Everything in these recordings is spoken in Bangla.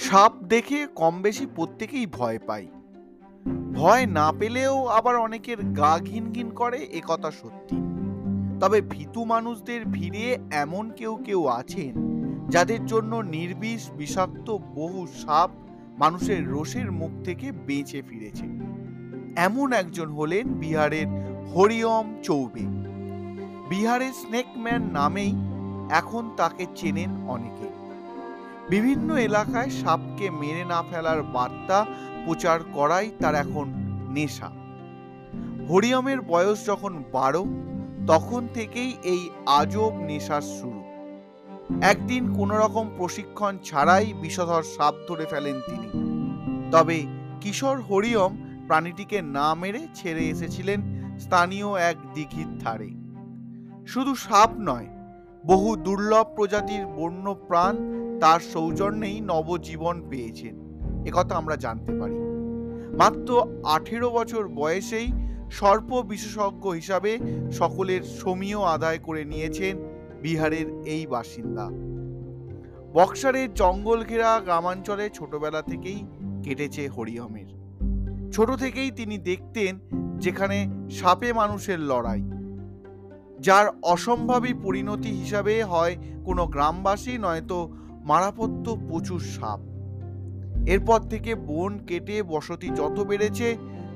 সাপ দেখে কম বেশি প্রত্যেকেই ভয় পায়। ভয় না পেলেও আবার অনেকের গা ঘিন ঘিন করে একথা সত্যি। তবে ভীতু মানুষদের ভিড়ে এমন কেউ কেউ আছেন, যাদের জন্য নির্বিষ বিষাক্ত বহু সাপ মানুষের রোষের মুখ থেকে বেঁচে ফিরেছে। এমন একজন হলেন বিহারের হরিওম চৌবে। বিহারের স্নেকম্যান নামেই এখন তাকে চেনেন অনেকে। বিভিন্ন এলাকায় সাপকে মেরে না ফেলার বার্তা প্রচার করাই তার এখন নেশা। হরিয়মের বয়স যখন বারো, তখন থেকেই এই আজব নেশার শুরু। একদিন কোনো রকম প্রশিক্ষণ ছাড়াই বিষধর সাপ ধরে ফেলেন তিনি। তবে কিশোর হরিয়ম প্রাণীটিকে না মেরে ছেড়ে এসেছিলেন স্থানীয় এক দিঘির ধারে। শুধু সাপ নয়, বহু দুর্লভ প্রজাতির বন্য প্রাণ তার সৌজন্যেই নবজীবন পেয়েছেন। একথা আমরা জানতে পারি। মাত্র আঠেরো বছর বয়সেই সর্প বিশেষজ্ঞ হিসাবে সকলের সমীয় আদায় করে নিয়েছেন বিহারের এই বাসিন্দা। বক্সারের জঙ্গল ঘেরা গ্রামাঞ্চলে ছোটবেলা থেকেই কেটেছে হরিয়মের ছোট থেকেই তিনি দেখতেন যেখানে সাপে মানুষের লড়াই। যার অসম্ভাবী পরিণতি হিসাবে হয় কোনো গ্রামবাসী, নয়তো মারাপত্য প্রচুর সাপ। এরপর থেকে বন কেটে বসতি যত বেড়েছে,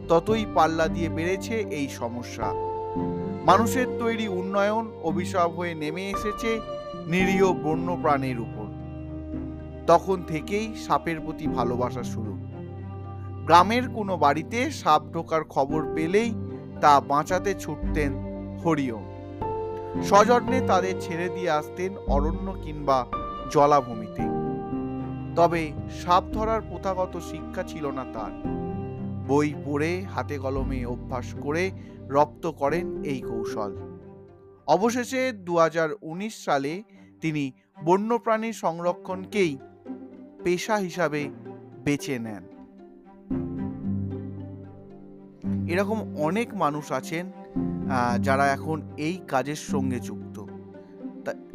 ততই পাল্লা দিয়ে বেড়েছে এই সমস্যা। মানুষের তৈরি উন্নয়ন অভিশাপ হয়ে নেমে এসেছে নিরীহ বন্য প্রাণের উপর। তখন থেকেই সাপের প্রতি ভালোবাসা শুরু। গ্রামের কোনো বাড়িতে সাপ ঢোকার খবর পেলেই তা বাঁচাতে ছুটতেন হরিওম সযত্নে তাদের ছেড়ে দিয়ে আসতেন অরণ্য কিংবা জলাভূমিতে। তবে সাপ ধরার প্রথাগত শিক্ষা ছিল না তার। বই পড়ে, হাতে কলমে অভ্যাস করে রপ্ত করেন এই কৌশল। অবশেষে দু হাজার উনিশ সালে তিনি বন্যপ্রাণী সংরক্ষণকেই পেশা হিসাবে বেছে নেন। এরকম অনেক মানুষ আছেন যারা এখন এই কাজের সঙ্গে যুক্ত।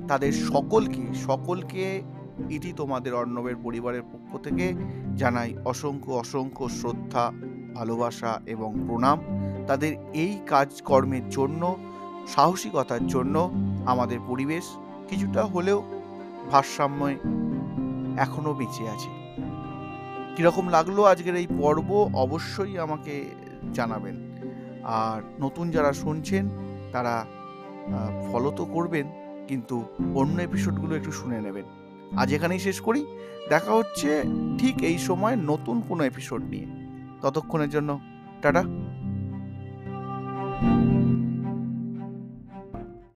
তাদের সকলকে সকলকে ইতি তোমাদের অর্ণবের পরিবারের পক্ষ থেকে জানাই অসংখ্য অসংখ্য শ্রদ্ধা, ভালোবাসা এবং প্রণাম। তাদের এই কাজকর্মের জন্য, সাহসিকতার জন্য আমাদের পরিবেশ কিছুটা হলেও ভারসাম্যে এখনও বেঁচে আছে। কীরকম লাগল আজকের এই পর্ব, অবশ্যই আমাকে জানাবেন। আর নতুন যারা শুনছেন, তারা ফলো তো করবেন। কিন্তু অন্য এপিসোডগুলো একটু শুনে নেবেন। আজ এখানেই শেষ করি। দেখা হচ্ছে ঠিক এই সময় নতুন কোনো এপিসোড নিয়ে। ততক্ষণের জন্য, টাটা।